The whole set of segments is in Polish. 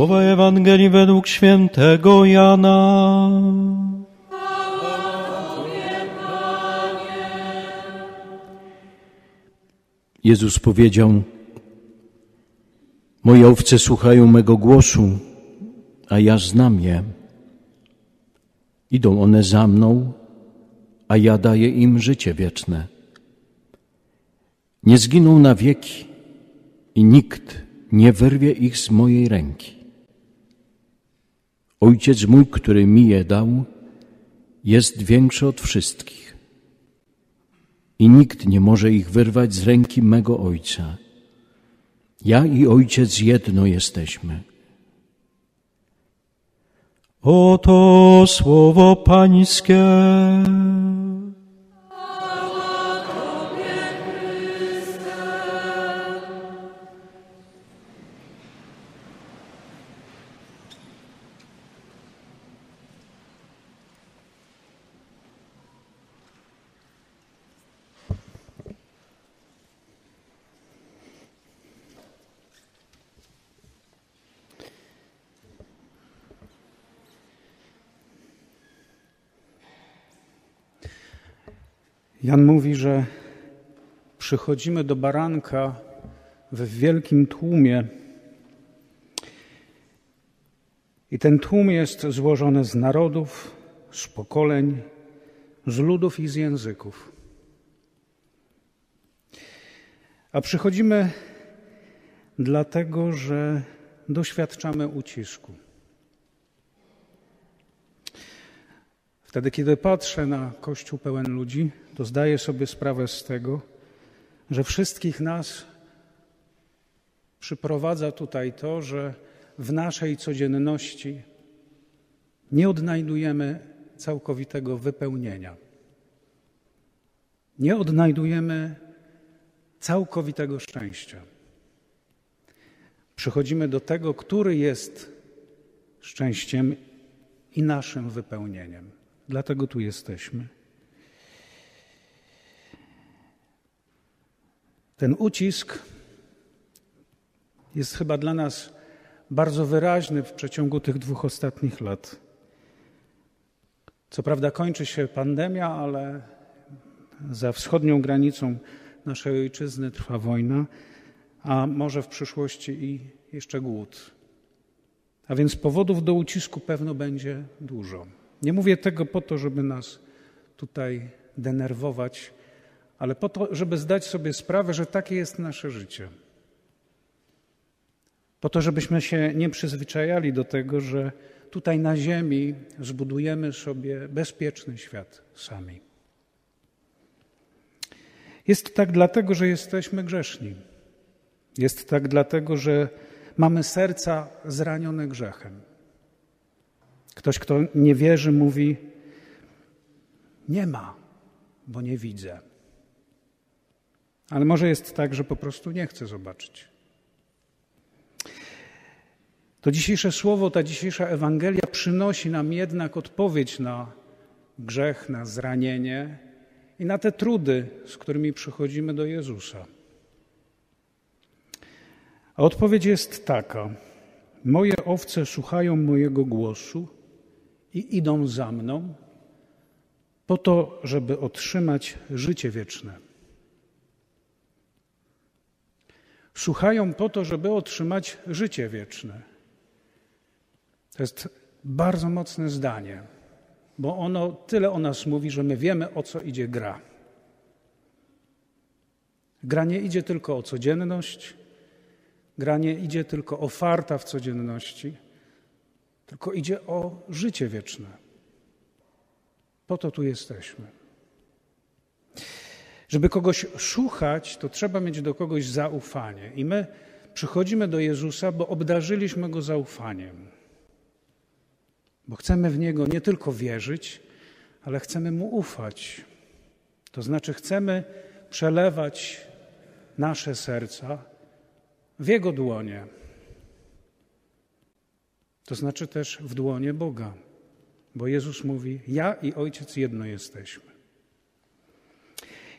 Słowa Ewangelii według świętego Jana. Jezus powiedział: Moje owce słuchają mego głosu, a ja znam je. Idą one za mną, a ja daję im życie wieczne. Nie zginą na wieki i nikt nie wyrwie ich z mojej ręki. Ojciec mój, który mi je dał, jest większy od wszystkich i nikt nie może ich wyrwać z ręki mego Ojca. Ja i Ojciec jedno jesteśmy. Oto słowo Pańskie. Jan mówi, że przychodzimy do baranka w wielkim tłumie. I ten tłum jest złożony z narodów, z pokoleń, z ludów i z języków. A przychodzimy dlatego, że doświadczamy ucisku. Wtedy, kiedy patrzę na kościół pełen ludzi, to zdaję sobie sprawę z tego, że wszystkich nas przyprowadza tutaj to, że w naszej codzienności nie odnajdujemy całkowitego wypełnienia. Nie odnajdujemy całkowitego szczęścia. Przychodzimy do tego, który jest szczęściem i naszym wypełnieniem. Dlatego tu jesteśmy. Ten ucisk jest chyba dla nas bardzo wyraźny w przeciągu tych dwóch ostatnich lat. Co prawda kończy się pandemia, ale za wschodnią granicą naszej ojczyzny trwa wojna, a może w przyszłości i jeszcze głód. A więc powodów do ucisku pewno będzie dużo. Nie mówię tego po to, żeby nas tutaj denerwować, ale po to, żeby zdać sobie sprawę, że takie jest nasze życie. Po to, żebyśmy się nie przyzwyczajali do tego, że tutaj na Ziemi zbudujemy sobie bezpieczny świat sami. Jest tak dlatego, że jesteśmy grzeszni. Jest tak dlatego, że mamy serca zranione grzechem. Ktoś, kto nie wierzy, mówi: Nie ma, bo nie widzę. Ale może jest tak, że po prostu nie chce zobaczyć. To dzisiejsze słowo, ta dzisiejsza Ewangelia przynosi nam jednak odpowiedź na grzech, na zranienie i na te trudy, z którymi przychodzimy do Jezusa. A odpowiedź jest taka: Moje owce słuchają mojego głosu i idą za mną, po to, żeby otrzymać życie wieczne. Słuchają po to, żeby otrzymać życie wieczne. To jest bardzo mocne zdanie, bo ono tyle o nas mówi, że my wiemy, o co idzie gra. Gra nie idzie tylko o codzienność, gra nie idzie tylko o farta w codzienności tylko idzie o życie wieczne. Po to tu jesteśmy. Żeby kogoś słuchać, to trzeba mieć do kogoś zaufanie. I my przychodzimy do Jezusa, bo obdarzyliśmy go zaufaniem. Bo chcemy w niego nie tylko wierzyć, ale chcemy mu ufać. To znaczy, chcemy przelewać nasze serca w jego dłonie to znaczy też w dłonie Boga, bo Jezus mówi: Ja i Ojciec jedno jesteśmy.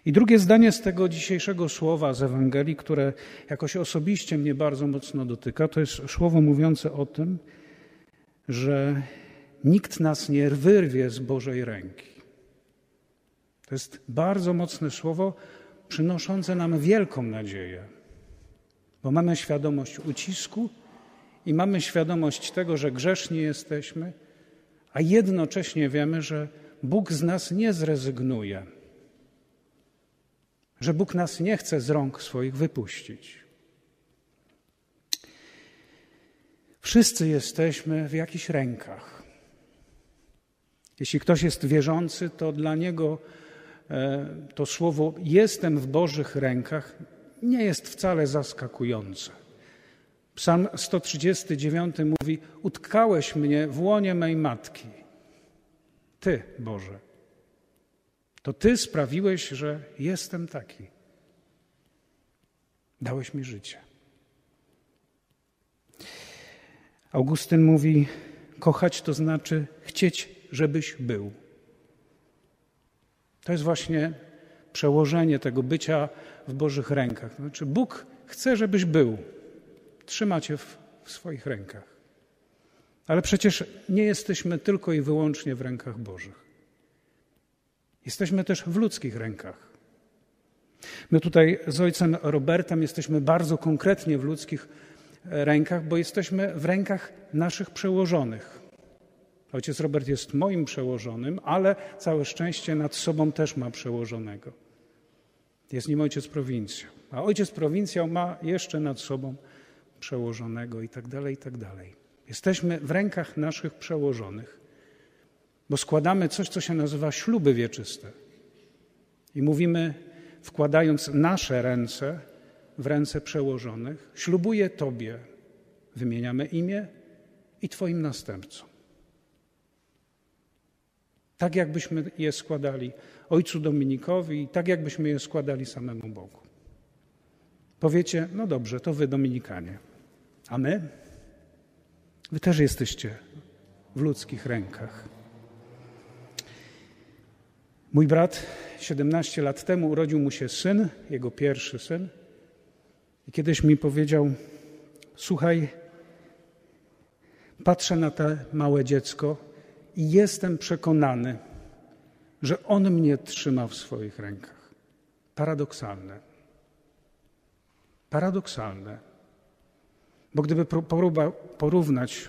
I drugie zdanie z tego dzisiejszego słowa z Ewangelii, które jakoś osobiście mnie bardzo mocno dotyka, to jest słowo mówiące o tym, że nikt nas nie wyrwie z Bożej ręki. To jest bardzo mocne słowo, przynoszące nam wielką nadzieję, bo mamy świadomość ucisku i mamy świadomość tego, że grzeszni jesteśmy, a jednocześnie wiemy, że Bóg z nas nie zrezygnuje, że Bóg nas nie chce z rąk swoich wypuścić. Wszyscy jesteśmy w jakichś rękach. Jeśli ktoś jest wierzący, to dla niego e, to słowo jestem w Bożych rękach nie jest wcale zaskakujące. Psalm 139 mówi: Utkałeś mnie w łonie mej matki. Ty, Boże. To Ty sprawiłeś, że jestem taki. Dałeś mi życie. Augustyn mówi: Kochać to znaczy chcieć, żebyś był. To jest właśnie przełożenie tego bycia w Bożych rękach. Znaczy, Bóg chce, żebyś był. Trzyma cię w, w swoich rękach. Ale przecież nie jesteśmy tylko i wyłącznie w rękach Bożych. Jesteśmy też w ludzkich rękach. My tutaj z ojcem Robertem jesteśmy bardzo konkretnie w ludzkich rękach, bo jesteśmy w rękach naszych przełożonych. Ojciec Robert jest moim przełożonym, ale całe szczęście nad sobą też ma przełożonego. Jest nim ojciec prowincjał. A ojciec prowincjał ma jeszcze nad sobą przełożonego i tak dalej, i tak dalej. Jesteśmy w rękach naszych przełożonych, bo składamy coś, co się nazywa śluby wieczyste. I mówimy, wkładając nasze ręce w ręce przełożonych, ślubuję Tobie, wymieniamy imię i Twoim następcom. Tak jakbyśmy je składali Ojcu Dominikowi i tak jakbyśmy je składali samemu Bogu. Powiecie, no dobrze, to Wy Dominikanie. A my? Wy też jesteście w ludzkich rękach. Mój brat 17 lat temu urodził mu się syn, jego pierwszy syn. I kiedyś mi powiedział: Słuchaj, patrzę na to małe dziecko i jestem przekonany, że on mnie trzyma w swoich rękach. Paradoksalne. Paradoksalne. Bo gdyby porównać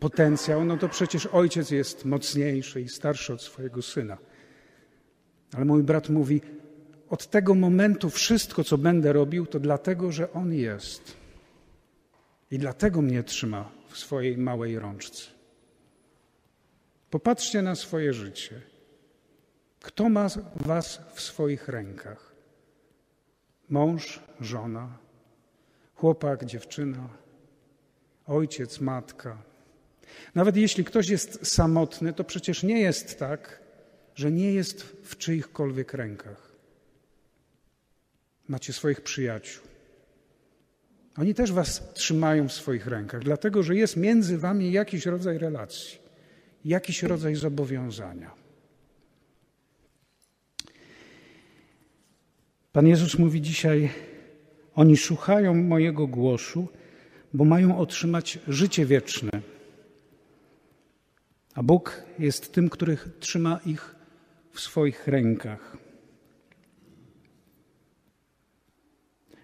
potencjał, no to przecież ojciec jest mocniejszy i starszy od swojego syna. Ale mój brat mówi: Od tego momentu wszystko, co będę robił, to dlatego, że on jest. I dlatego mnie trzyma w swojej małej rączce. Popatrzcie na swoje życie. Kto ma was w swoich rękach? Mąż, żona, chłopak, dziewczyna, ojciec, matka. Nawet jeśli ktoś jest samotny, to przecież nie jest tak, że nie jest w czyichkolwiek rękach. Macie swoich przyjaciół. Oni też was trzymają w swoich rękach, dlatego że jest między wami jakiś rodzaj relacji, jakiś rodzaj zobowiązania. Pan Jezus mówi dzisiaj: Oni słuchają mojego głosu bo mają otrzymać życie wieczne. A Bóg jest tym, który trzyma ich w swoich rękach.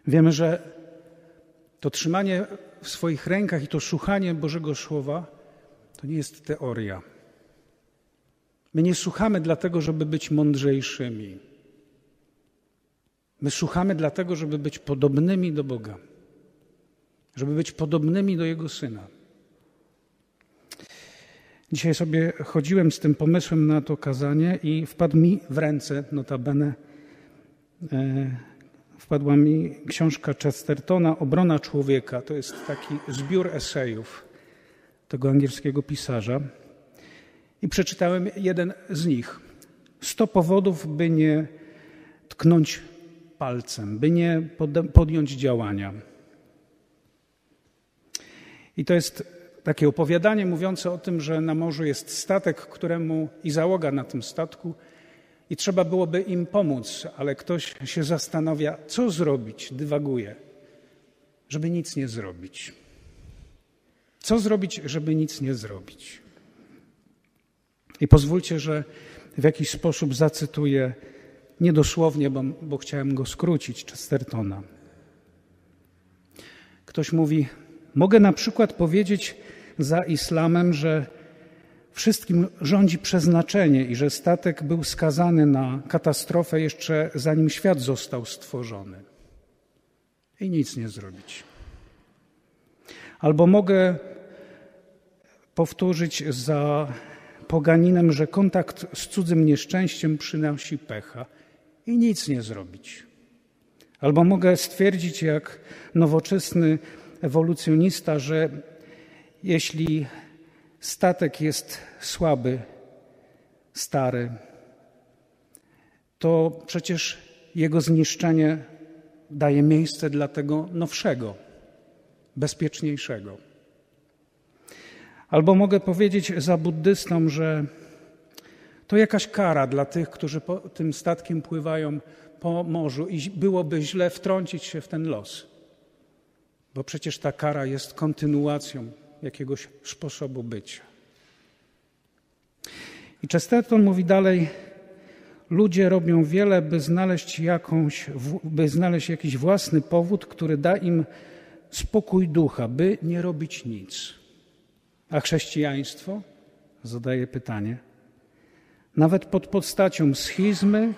Wiemy, że to trzymanie w swoich rękach i to słuchanie Bożego Słowa to nie jest teoria. My nie słuchamy dlatego, żeby być mądrzejszymi. My słuchamy dlatego, żeby być podobnymi do Boga żeby być podobnymi do Jego Syna. Dzisiaj sobie chodziłem z tym pomysłem na to kazanie i wpadł mi w ręce, notabene, e, wpadła mi książka Chestertona Obrona człowieka. To jest taki zbiór esejów tego angielskiego pisarza. I przeczytałem jeden z nich. Sto powodów, by nie tknąć palcem, by nie podjąć działania. I to jest takie opowiadanie mówiące o tym, że na morzu jest statek, któremu i załoga na tym statku i trzeba byłoby im pomóc, ale ktoś się zastanawia, co zrobić, dywaguje, żeby nic nie zrobić. Co zrobić, żeby nic nie zrobić? I pozwólcie, że w jakiś sposób zacytuję niedosłownie, bo, bo chciałem go skrócić, Chestertona. Ktoś mówi: Mogę na przykład powiedzieć za islamem, że wszystkim rządzi przeznaczenie i że statek był skazany na katastrofę jeszcze zanim świat został stworzony. I nic nie zrobić. Albo mogę powtórzyć za poganinem, że kontakt z cudzym nieszczęściem przynosi pecha i nic nie zrobić. Albo mogę stwierdzić, jak nowoczesny ewolucjonista, że jeśli statek jest słaby, stary, to przecież jego zniszczenie daje miejsce dla tego nowszego, bezpieczniejszego. Albo mogę powiedzieć za buddystą, że to jakaś kara dla tych, którzy tym statkiem pływają po morzu i byłoby źle wtrącić się w ten los, bo przecież ta kara jest kontynuacją jakiegoś sposobu bycia. I Chesterton mówi dalej, ludzie robią wiele, by znaleźć, jakąś, by znaleźć jakiś własny powód, który da im spokój ducha, by nie robić nic. A chrześcijaństwo? Zadaje pytanie. Nawet pod postacią schizmy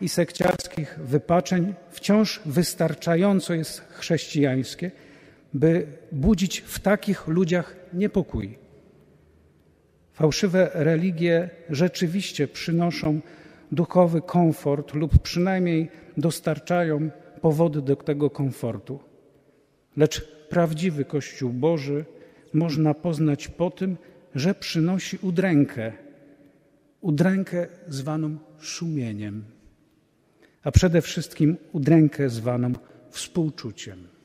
i sekciarskich wypaczeń wciąż wystarczająco jest chrześcijańskie, by budzić w takich ludziach niepokój. Fałszywe religie rzeczywiście przynoszą duchowy komfort lub przynajmniej dostarczają powody do tego komfortu. Lecz prawdziwy Kościół Boży można poznać po tym, że przynosi udrękę, udrękę zwaną szumieniem, a przede wszystkim udrękę zwaną współczuciem.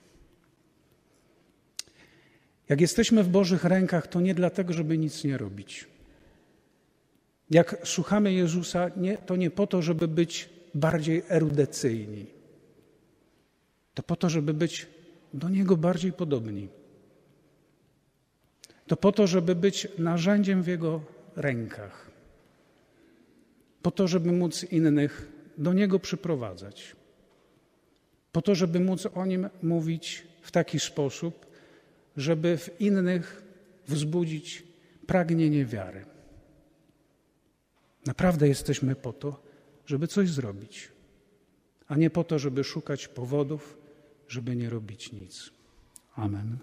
Jak jesteśmy w Bożych rękach, to nie dlatego, żeby nic nie robić. Jak słuchamy Jezusa, nie, to nie po to, żeby być bardziej erudycyjni. To po to, żeby być do Niego bardziej podobni. To po to, żeby być narzędziem w Jego rękach. Po to, żeby móc innych do Niego przyprowadzać. Po to, żeby móc o Nim mówić w taki sposób, żeby w innych wzbudzić pragnienie wiary. Naprawdę jesteśmy po to, żeby coś zrobić, a nie po to, żeby szukać powodów, żeby nie robić nic. Amen.